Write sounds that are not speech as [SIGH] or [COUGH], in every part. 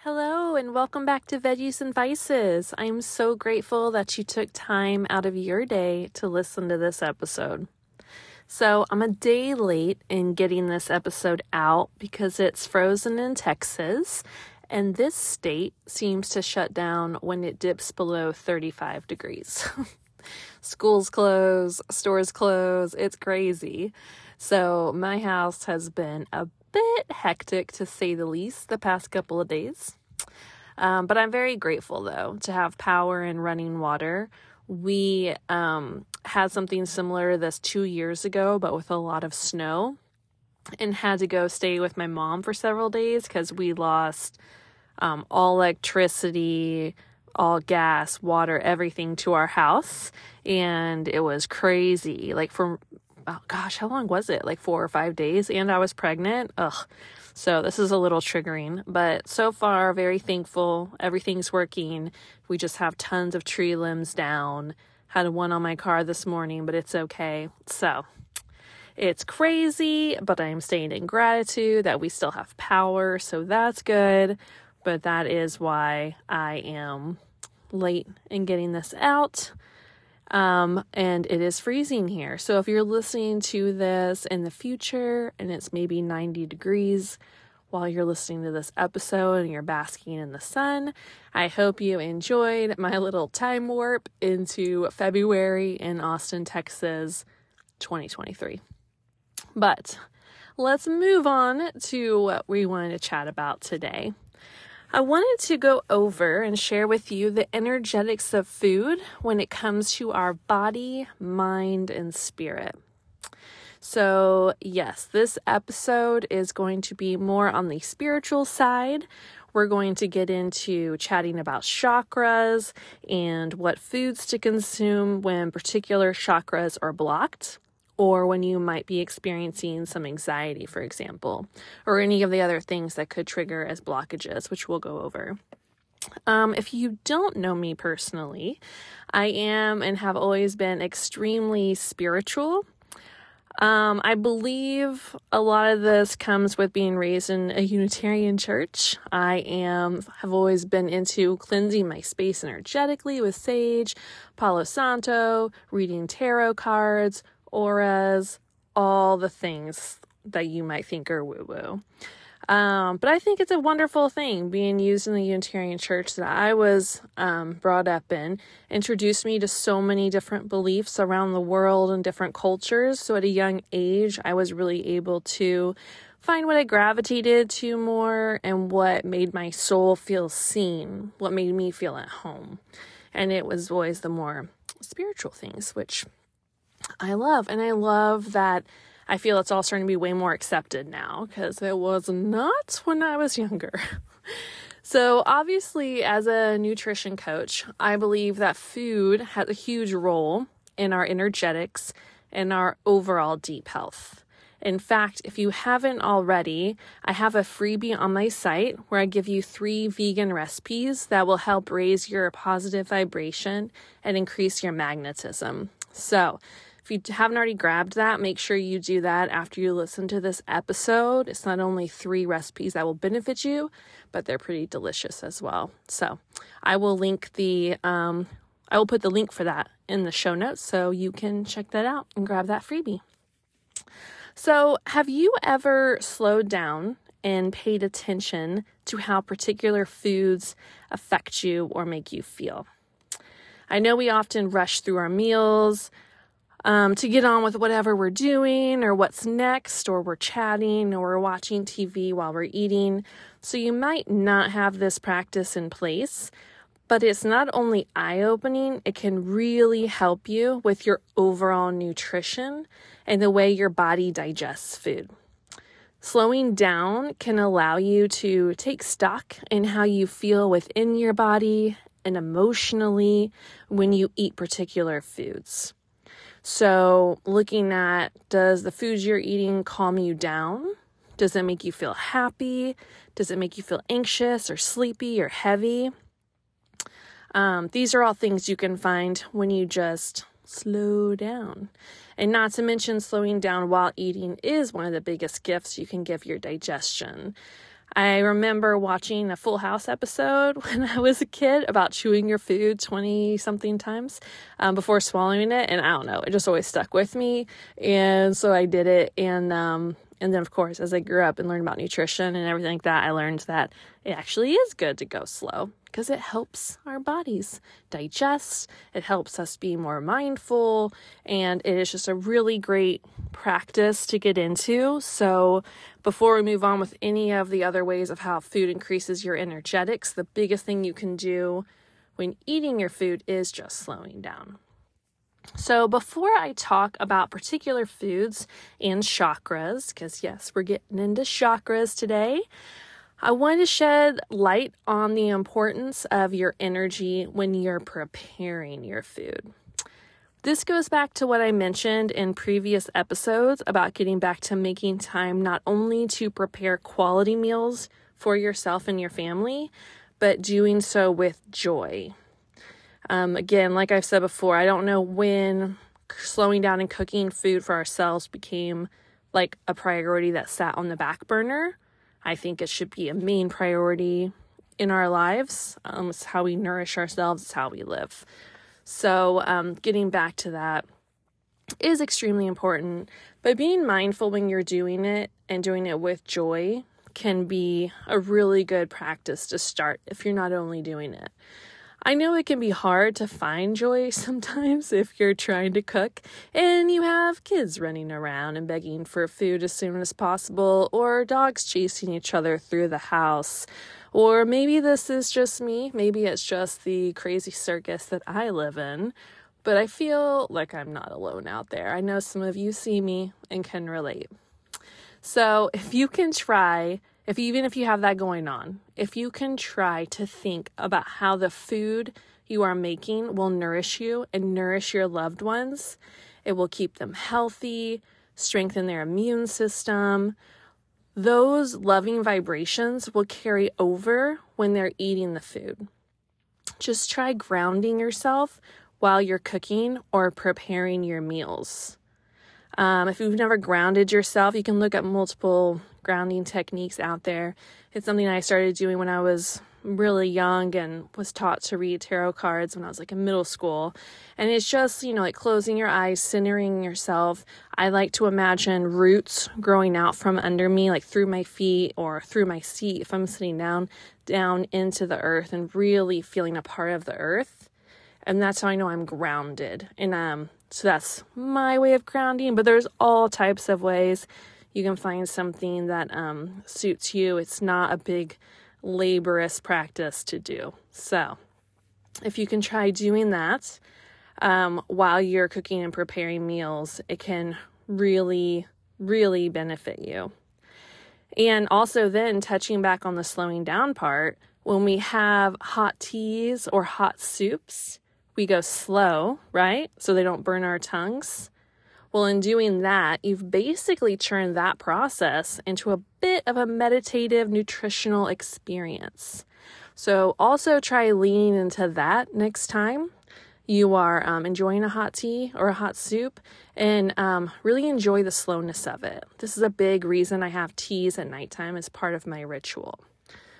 Hello, and welcome back to Veggies and Vices. I'm so grateful that you took time out of your day to listen to this episode. So, I'm a day late in getting this episode out because it's frozen in Texas, and this state seems to shut down when it dips below 35 degrees. [LAUGHS] Schools close, stores close, it's crazy. So, my house has been a bit hectic to say the least the past couple of days. Um, but I'm very grateful though to have power and running water. We um, had something similar this two years ago, but with a lot of snow, and had to go stay with my mom for several days because we lost um, all electricity, all gas, water, everything to our house. And it was crazy. Like, for oh gosh, how long was it? Like four or five days, and I was pregnant. Ugh. So this is a little triggering, but so far, very thankful. Everything's working. We just have tons of tree limbs down. Had one on my car this morning, but it's okay. So it's crazy, but I am staying in gratitude that we still have power, so that's good. But that is why I am late in getting this out. Um, and it is freezing here. So if you're listening to this in the future and it's maybe 90 degrees while you're listening to this episode and you're basking in the sun, I hope you enjoyed my little time warp into February in Austin, Texas 2023. But let's move on to what we wanted to chat about today. I wanted to go over and share with you the energetics of food when it comes to our body, mind, and spirit. So, yes, this episode is going to be more on the spiritual side. We're going to get into chatting about chakras and what foods to consume when particular chakras are blocked or when you might be experiencing some anxiety, for example, or any of the other things that could trigger as blockages, which we'll go over. Um, if you don't know me personally, I am and have always been extremely spiritual. Um, I believe a lot of this comes with being raised in a Unitarian church. I am have always been into cleansing my space energetically with sage, Palo Santo, reading tarot cards, auras, all the things that you might think are woo woo. Um, but I think it's a wonderful thing being used in the Unitarian Church that I was um, brought up in, introduced me to so many different beliefs around the world and different cultures. So at a young age, I was really able to find what I gravitated to more and what made my soul feel seen, what made me feel at home. And it was always the more spiritual things, which I love. And I love that I feel it's all starting to be way more accepted now because it was not when I was younger. [LAUGHS] so, obviously, as a nutrition coach, I believe that food has a huge role in our energetics and our overall deep health. In fact, if you haven't already, I have a freebie on my site where I give you three vegan recipes that will help raise your positive vibration and increase your magnetism. So, if you haven't already grabbed that, make sure you do that after you listen to this episode. It's not only three recipes that will benefit you, but they're pretty delicious as well. So I will link the, um, I will put the link for that in the show notes so you can check that out and grab that freebie. So, have you ever slowed down and paid attention to how particular foods affect you or make you feel? I know we often rush through our meals, um, to get on with whatever we're doing or what's next, or we're chatting or we're watching TV while we're eating. So you might not have this practice in place, but it's not only eye opening, it can really help you with your overall nutrition and the way your body digests food. Slowing down can allow you to take stock in how you feel within your body and emotionally when you eat particular foods. So, looking at does the foods you're eating calm you down? Does it make you feel happy? Does it make you feel anxious or sleepy or heavy? Um, these are all things you can find when you just slow down. And not to mention, slowing down while eating is one of the biggest gifts you can give your digestion. I remember watching a Full House episode [LAUGHS] when I was a kid about chewing your food 20 something times um, before swallowing it. And I don't know, it just always stuck with me. And so I did it. And, um, and then, of course, as I grew up and learned about nutrition and everything like that, I learned that it actually is good to go slow because it helps our bodies digest. It helps us be more mindful. And it is just a really great practice to get into. So, before we move on with any of the other ways of how food increases your energetics, the biggest thing you can do when eating your food is just slowing down. So, before I talk about particular foods and chakras, because yes, we're getting into chakras today, I want to shed light on the importance of your energy when you're preparing your food. This goes back to what I mentioned in previous episodes about getting back to making time not only to prepare quality meals for yourself and your family, but doing so with joy. Um, again, like I've said before, I don't know when slowing down and cooking food for ourselves became like a priority that sat on the back burner. I think it should be a main priority in our lives. Um, it's how we nourish ourselves, it's how we live. So, um, getting back to that is extremely important. But being mindful when you're doing it and doing it with joy can be a really good practice to start if you're not only doing it. I know it can be hard to find joy [LAUGHS] sometimes if you're trying to cook and you have kids running around and begging for food as soon as possible, or dogs chasing each other through the house. Or maybe this is just me, maybe it's just the crazy circus that I live in, but I feel like I'm not alone out there. I know some of you see me and can relate. So if you can try if even if you have that going on, if you can try to think about how the food you are making will nourish you and nourish your loved ones, it will keep them healthy, strengthen their immune system. Those loving vibrations will carry over when they're eating the food. Just try grounding yourself while you're cooking or preparing your meals. Um, if you've never grounded yourself, you can look at multiple grounding techniques out there. It's something I started doing when I was really young and was taught to read tarot cards when I was like in middle school. And it's just, you know, like closing your eyes, centering yourself. I like to imagine roots growing out from under me, like through my feet or through my seat if I'm sitting down, down into the earth and really feeling a part of the earth. And that's how I know I'm grounded. And um so that's my way of grounding, but there's all types of ways you can find something that um, suits you. It's not a big laborious practice to do. So, if you can try doing that um, while you're cooking and preparing meals, it can really, really benefit you. And also, then touching back on the slowing down part, when we have hot teas or hot soups, we go slow, right? So they don't burn our tongues. Well, in doing that, you've basically turned that process into a bit of a meditative nutritional experience. So, also try leaning into that next time you are um, enjoying a hot tea or a hot soup and um, really enjoy the slowness of it. This is a big reason I have teas at nighttime as part of my ritual.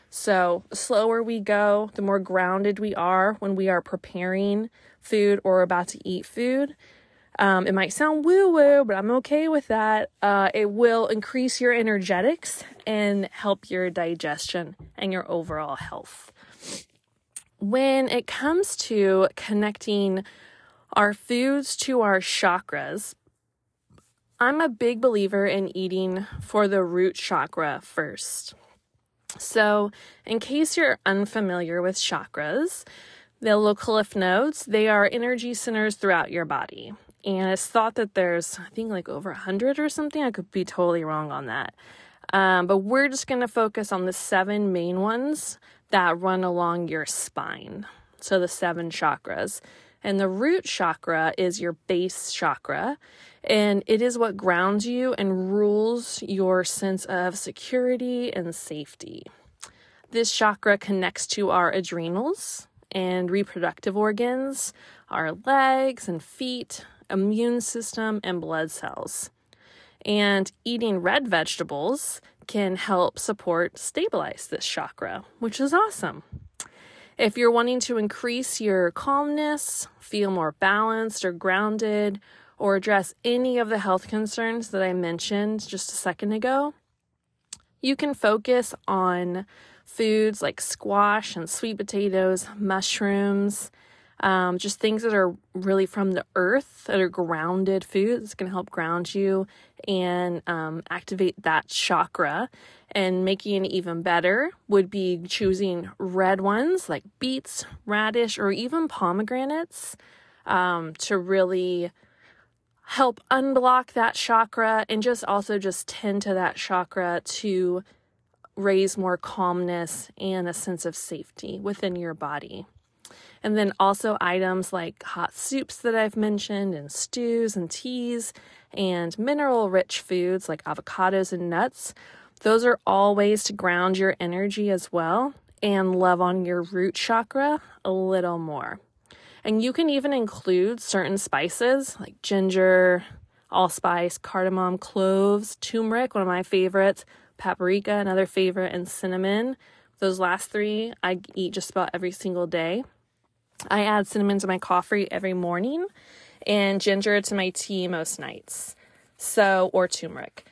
So, the slower we go, the more grounded we are when we are preparing food or about to eat food, um, it might sound woo woo, but I'm okay with that. Uh, it will increase your energetics and help your digestion and your overall health. When it comes to connecting our foods to our chakras, I'm a big believer in eating for the root chakra first. So, in case you're unfamiliar with chakras, the little lymph nodes, they are energy centers throughout your body and it's thought that there's i think like over a 100 or something. I could be totally wrong on that. Um, but we're just going to focus on the seven main ones that run along your spine. So the seven chakras. And the root chakra is your base chakra. And it is what grounds you and rules your sense of security and safety. This chakra connects to our adrenals and reproductive organs, our legs and feet, immune system, and blood cells. And eating red vegetables can help support stabilize this chakra, which is awesome. If you're wanting to increase your calmness, feel more balanced or grounded, or address any of the health concerns that I mentioned just a second ago, you can focus on foods like squash and sweet potatoes, mushrooms, um, just things that are really from the earth that are grounded foods. It's going to help ground you and um, activate that chakra. And making it even better would be choosing red ones like beets, radish, or even pomegranates um, to really help unblock that chakra and just also just tend to that chakra to raise more calmness and a sense of safety within your body. And then also items like hot soups that I've mentioned, and stews and teas, and mineral rich foods like avocados and nuts. Those are all ways to ground your energy as well and love on your root chakra a little more. And you can even include certain spices like ginger, allspice, cardamom, cloves, turmeric, one of my favorites, paprika, another favorite, and cinnamon. Those last three I eat just about every single day. I add cinnamon to my coffee every morning and ginger to my tea most nights. So, or turmeric.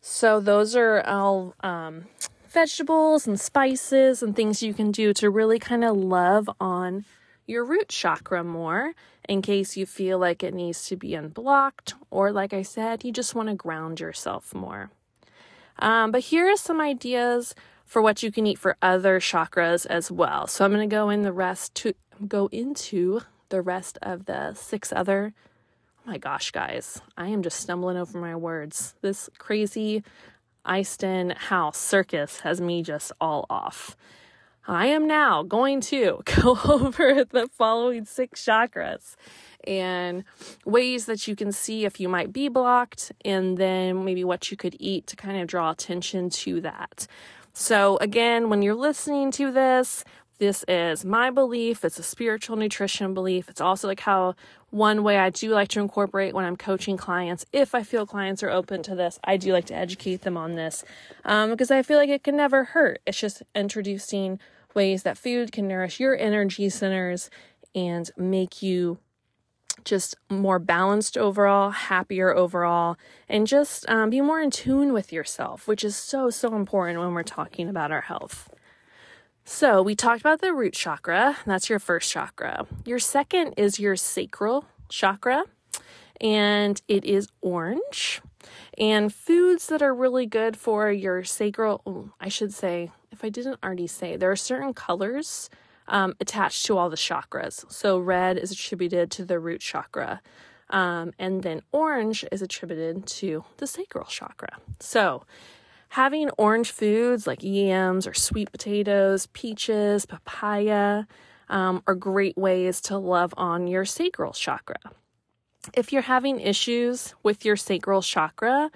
So, those are all um, vegetables and spices and things you can do to really kind of love on your root chakra more in case you feel like it needs to be unblocked, or like I said, you just want to ground yourself more. Um, but here are some ideas for what you can eat for other chakras as well. So I'm going to go in the rest to go into the rest of the six other. Oh my gosh, guys, I am just stumbling over my words. This crazy Easton house circus has me just all off. I am now going to [LAUGHS] go over the following six chakras and ways that you can see if you might be blocked, and then maybe what you could eat to kind of draw attention to that. So, again, when you're listening to this, this is my belief. It's a spiritual nutrition belief. It's also like how one way I do like to incorporate when I'm coaching clients, if I feel clients are open to this, I do like to educate them on this um, because I feel like it can never hurt. It's just introducing ways that food can nourish your energy centers and make you just more balanced overall, happier overall, and just um, be more in tune with yourself, which is so, so important when we're talking about our health. So, we talked about the root chakra, that's your first chakra. Your second is your sacral chakra, and it is orange. And foods that are really good for your sacral, oh, I should say, if I didn't already say, there are certain colors um, attached to all the chakras. So red is attributed to the root chakra. Um, and then orange is attributed to the sacral chakra. So, having orange foods like yams or sweet potatoes, peaches, papaya um, are great ways to love on your sacral chakra. If you're having issues with your sacral chakra,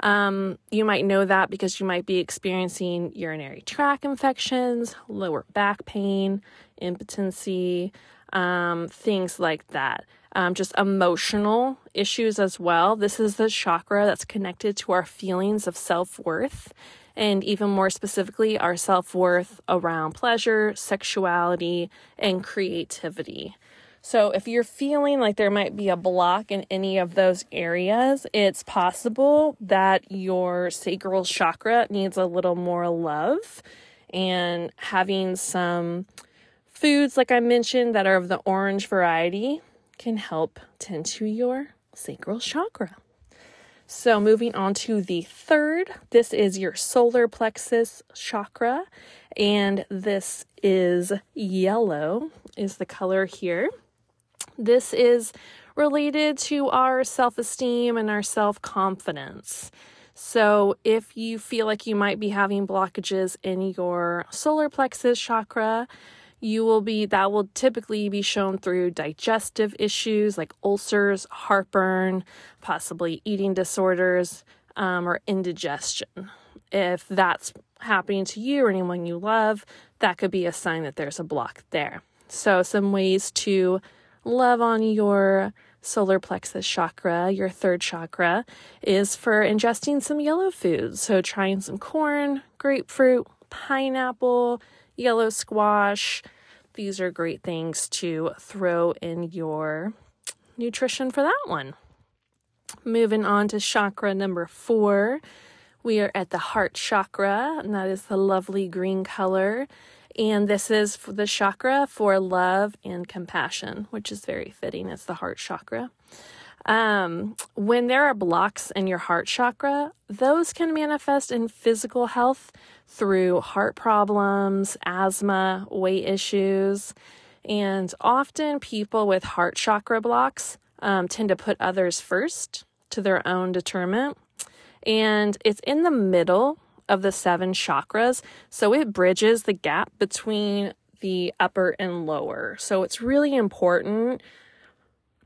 um, you might know that because you might be experiencing urinary tract infections, lower back pain, impotency, um, things like that. Um, just emotional issues as well. This is the chakra that's connected to our feelings of self worth, and even more specifically, our self worth around pleasure, sexuality, and creativity. So, if you're feeling like there might be a block in any of those areas, it's possible that your sacral chakra needs a little more love. And having some foods, like I mentioned, that are of the orange variety can help tend to your sacral chakra. So, moving on to the third, this is your solar plexus chakra, and this is yellow, is the color here. This is related to our self esteem and our self confidence. So, if you feel like you might be having blockages in your solar plexus chakra, you will be that will typically be shown through digestive issues like ulcers, heartburn, possibly eating disorders, um, or indigestion. If that's happening to you or anyone you love, that could be a sign that there's a block there. So, some ways to love on your solar plexus chakra, your third chakra, is for ingesting some yellow foods. So, trying some corn, grapefruit, pineapple, yellow squash. These are great things to throw in your nutrition for that one. Moving on to chakra number four, we are at the heart chakra, and that is the lovely green color. And this is the chakra for love and compassion, which is very fitting. It's the heart chakra. Um, when there are blocks in your heart chakra, those can manifest in physical health through heart problems, asthma, weight issues. And often people with heart chakra blocks um, tend to put others first to their own detriment. And it's in the middle of the seven chakras. So it bridges the gap between the upper and lower. So it's really important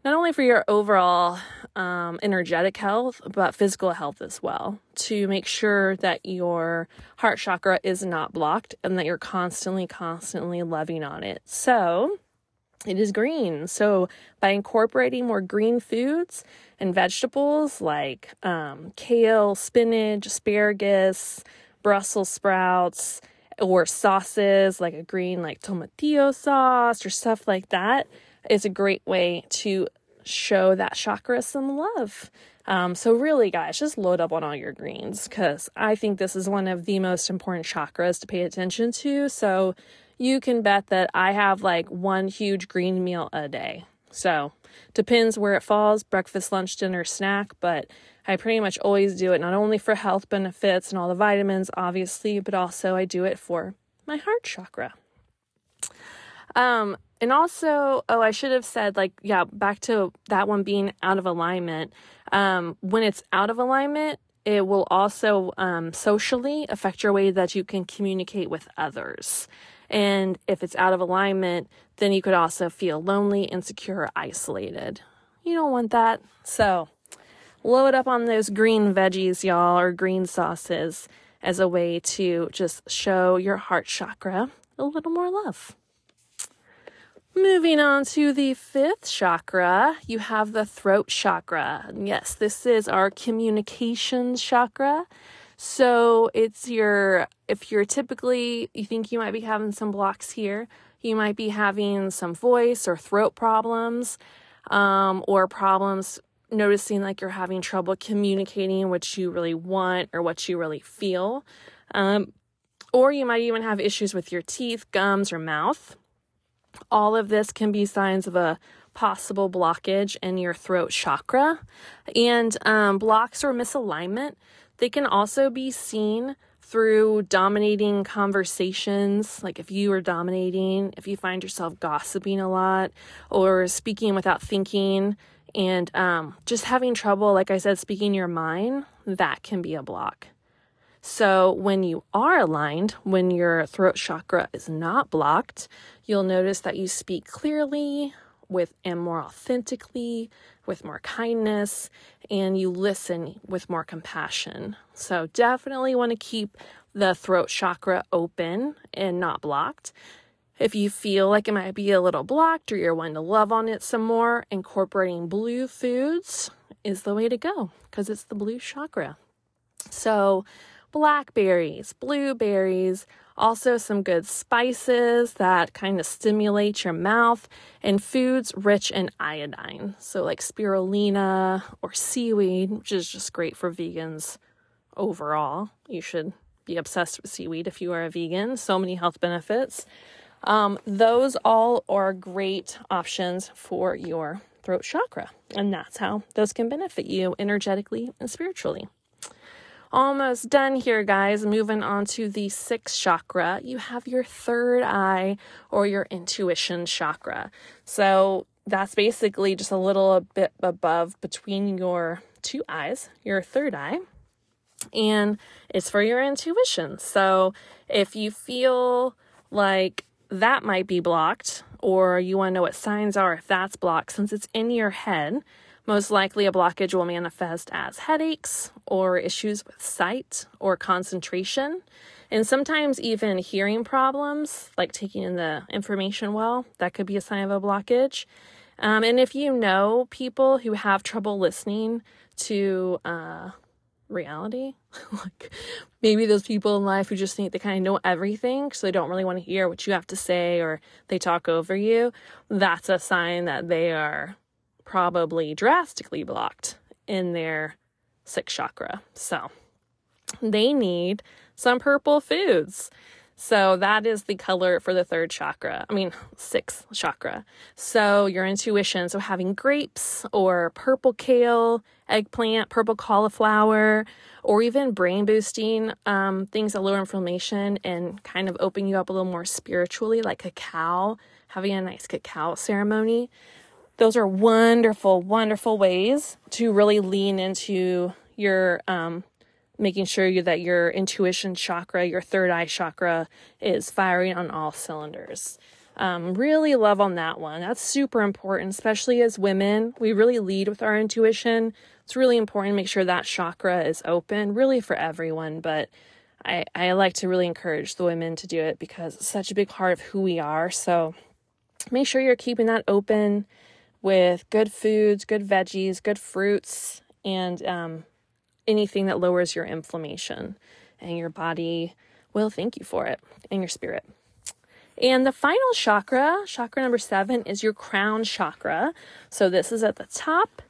not only for your overall um, energetic health, but physical health as well, to make sure that your heart chakra is not blocked and that you're constantly, constantly loving on it. So, it is green. So, by incorporating more green foods and vegetables like um, kale, spinach, asparagus, Brussels sprouts, or sauces like a green, like tomatillo sauce or stuff like that, is a great way to show that chakra some love. Um, so, really, guys, just load up on all your greens because I think this is one of the most important chakras to pay attention to. So, you can bet that I have like one huge green meal a day. So, depends where it falls breakfast, lunch, dinner, snack, but I pretty much always do it not only for health benefits and all the vitamins, obviously, but also I do it for my heart chakra. Um, and also, oh, I should have said, like, yeah, back to that one being out of alignment. Um, when it's out of alignment, it will also um, socially affect your way that you can communicate with others. And if it's out of alignment, then you could also feel lonely, insecure, isolated. You don't want that. So, load up on those green veggies, y'all, or green sauces as a way to just show your heart chakra a little more love. Moving on to the fifth chakra, you have the throat chakra. Yes, this is our communication chakra. So it's your, if you're typically, you think you might be having some blocks here, you might be having some voice or throat problems, um, or problems noticing like you're having trouble communicating what you really want or what you really feel. Um, or you might even have issues with your teeth, gums, or mouth. All of this can be signs of a possible blockage in your throat chakra. And um, blocks or misalignment they can also be seen through dominating conversations. Like if you are dominating, if you find yourself gossiping a lot or speaking without thinking and um, just having trouble, like I said, speaking your mind, that can be a block. So, when you are aligned, when your throat chakra is not blocked, you'll notice that you speak clearly with and more authentically with more kindness and you listen with more compassion. So, definitely want to keep the throat chakra open and not blocked. If you feel like it might be a little blocked or you're wanting to love on it some more, incorporating blue foods is the way to go because it's the blue chakra. So, blackberries, blueberries, also some good spices that kind of stimulate your mouth, and foods rich in iodine. So, like spirulina or seaweed, which is just great for vegans overall. You should be obsessed with seaweed if you are a vegan. So many health benefits. Um, those all are great options for your throat chakra, and that's how those can benefit you energetically and spiritually. Almost done here, guys. Moving on to the sixth chakra. You have your third eye or your intuition chakra. So that's basically just a little bit above between your two eyes, your third eye. And it's for your intuition. So if you feel like that might be blocked, or you want to know what signs are if that's blocked, since it's in your head, most likely, a blockage will manifest as headaches or issues with sight or concentration, and sometimes even hearing problems, like taking in the information well. That could be a sign of a blockage. Um, and if you know people who have trouble listening to uh, reality, [LAUGHS] like maybe those people in life who just think they kind of know everything, so they don't really want to hear what you have to say or they talk over you, that's a sign that they are probably drastically blocked in their sixth chakra. So they need some purple foods. So that is the color for the third chakra. I mean, sixth chakra. So your intuition. So having grapes or purple kale, eggplant, purple cauliflower, or even brain boosting um, things that lower inflammation and kind of open you up a little more spiritually, like cacao, having a nice cacao ceremony. Those are wonderful, wonderful ways to really lean into your um, making sure you, that your intuition chakra, your third eye chakra, is firing on all cylinders. Um, really love on that one. That's super important, especially as women. We really lead with our intuition. It's really important to make sure that chakra is open, really for everyone. But I, I like to really encourage the women to do it because it's such a big part of who we are. So make sure you're keeping that open with good foods, good veggies, good fruits, and um, anything that lowers your inflammation, and your body will thank you for it and your spirit. And the final chakra, chakra number seven, is your crown chakra. So this is at the top,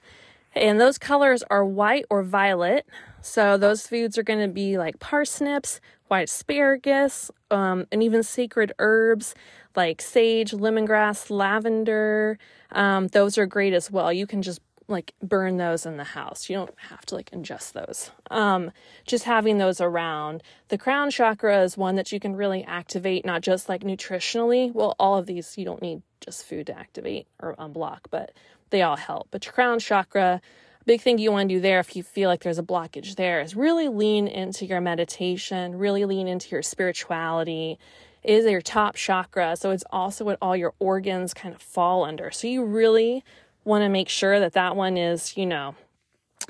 and those colors are white or violet. So those foods are going to be like parsnips, white asparagus, um, and even sacred herbs like sage, lemongrass, lavender. Um, those are great as well. You can just like burn those in the house. You don't have to like ingest those. Um, just having those around. The crown chakra is one that you can really activate, not just like nutritionally. Well, all of these you don't need just food to activate or unblock, but they all help. But your crown chakra, big thing you want to do there if you feel like there's a blockage there is really lean into your meditation, really lean into your spirituality. It is your top chakra, so it's also what all your organs kind of fall under. So you really want to make sure that that one is, you know,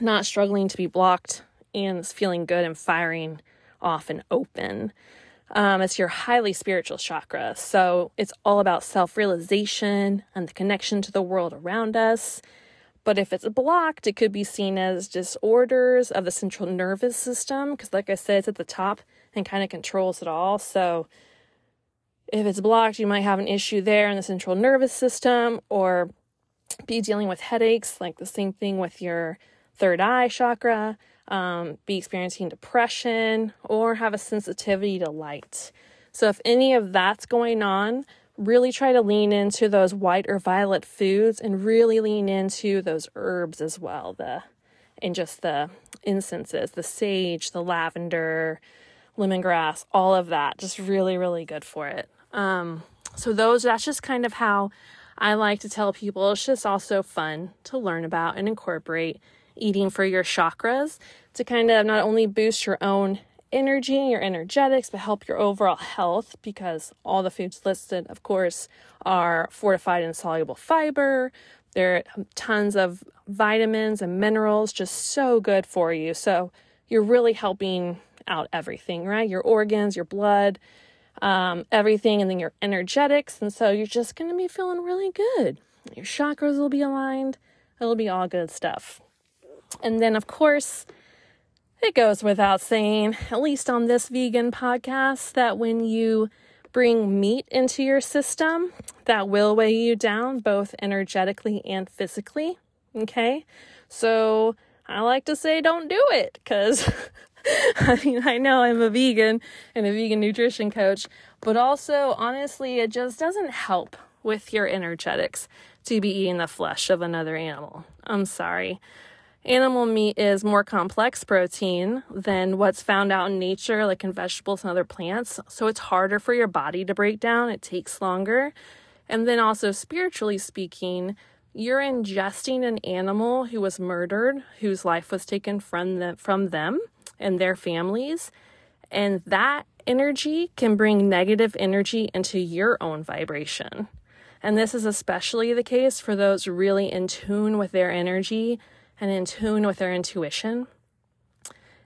not struggling to be blocked and is feeling good and firing off and open. Um, it's your highly spiritual chakra. So it's all about self realization and the connection to the world around us. But if it's blocked, it could be seen as disorders of the central nervous system, because, like I said, it's at the top and kind of controls it all. So if it's blocked, you might have an issue there in the central nervous system, or be dealing with headaches, like the same thing with your third eye chakra, um, be experiencing depression, or have a sensitivity to light. So, if any of that's going on, really try to lean into those white or violet foods and really lean into those herbs as well. The and just the incenses, the sage, the lavender, lemongrass, all of that, just really, really good for it. Um, so those that's just kind of how I like to tell people it's just also fun to learn about and incorporate eating for your chakras to kind of not only boost your own energy, and your energetics, but help your overall health because all the foods listed, of course, are fortified in soluble fiber. There are tons of vitamins and minerals, just so good for you. So you're really helping out everything, right? Your organs, your blood, um, everything, and then your energetics. And so you're just going to be feeling really good. Your chakras will be aligned. It'll be all good stuff. And then, of course, it goes without saying, at least on this vegan podcast, that when you bring meat into your system, that will weigh you down both energetically and physically. Okay. So I like to say don't do it because [LAUGHS] I mean, I know I'm a vegan and a vegan nutrition coach, but also, honestly, it just doesn't help with your energetics to be eating the flesh of another animal. I'm sorry. Animal meat is more complex protein than what's found out in nature, like in vegetables and other plants. So it's harder for your body to break down, it takes longer. And then, also, spiritually speaking, you're ingesting an animal who was murdered, whose life was taken from them, from them and their families. And that energy can bring negative energy into your own vibration. And this is especially the case for those really in tune with their energy and in tune with their intuition.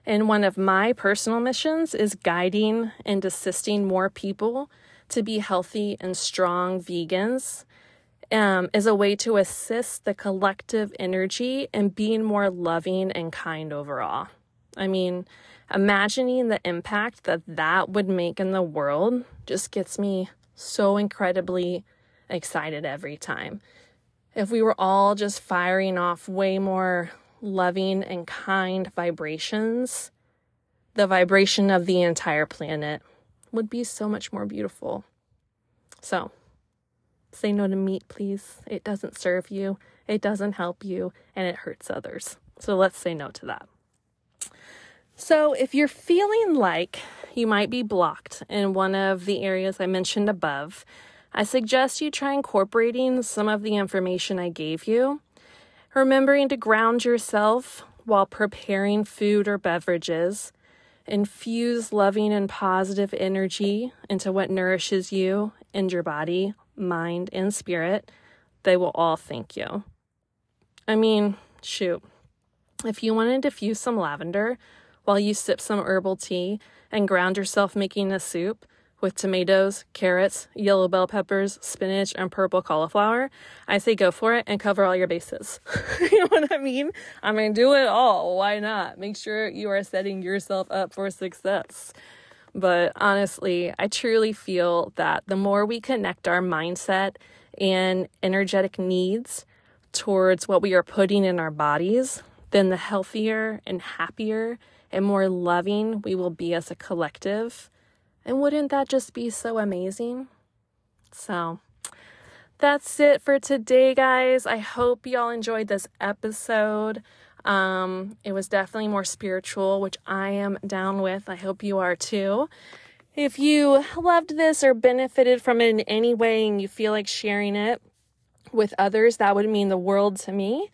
And one of my personal missions is guiding and assisting more people to be healthy and strong vegans um, is a way to assist the collective energy and being more loving and kind overall. I mean, imagining the impact that that would make in the world just gets me so incredibly excited every time. If we were all just firing off way more loving and kind vibrations, the vibration of the entire planet would be so much more beautiful. So, say no to meat, please. It doesn't serve you, it doesn't help you, and it hurts others. So, let's say no to that. So, if you're feeling like you might be blocked in one of the areas I mentioned above, I suggest you try incorporating some of the information I gave you, remembering to ground yourself while preparing food or beverages, infuse loving and positive energy into what nourishes you and your body, mind, and spirit. They will all thank you. I mean, shoot, if you want to diffuse some lavender while you sip some herbal tea and ground yourself making a soup, with tomatoes, carrots, yellow bell peppers, spinach, and purple cauliflower, I say go for it and cover all your bases. [LAUGHS] you know what I mean? I mean, do it all. Why not? Make sure you are setting yourself up for success. But honestly, I truly feel that the more we connect our mindset and energetic needs towards what we are putting in our bodies, then the healthier and happier and more loving we will be as a collective and wouldn't that just be so amazing? So, that's it for today, guys. I hope y'all enjoyed this episode. Um, it was definitely more spiritual, which I am down with. I hope you are too. If you loved this or benefited from it in any way and you feel like sharing it with others, that would mean the world to me.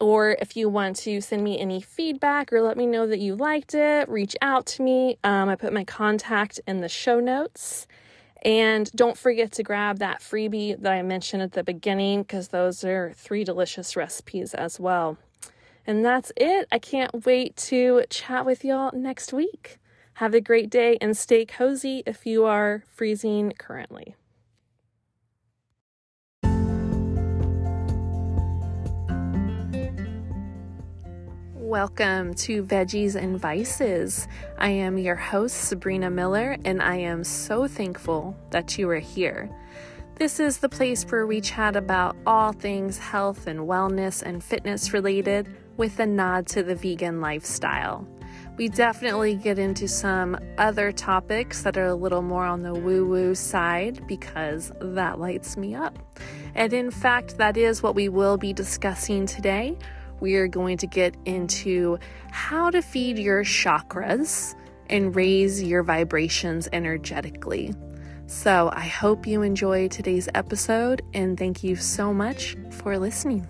Or if you want to send me any feedback or let me know that you liked it, reach out to me. Um, I put my contact in the show notes. And don't forget to grab that freebie that I mentioned at the beginning because those are three delicious recipes as well. And that's it. I can't wait to chat with y'all next week. Have a great day and stay cozy if you are freezing currently. Welcome to Veggies and Vices. I am your host, Sabrina Miller, and I am so thankful that you are here. This is the place where we chat about all things health and wellness and fitness related with a nod to the vegan lifestyle. We definitely get into some other topics that are a little more on the woo woo side because that lights me up. And in fact, that is what we will be discussing today we are going to get into how to feed your chakras and raise your vibrations energetically. So, I hope you enjoy today's episode and thank you so much for listening.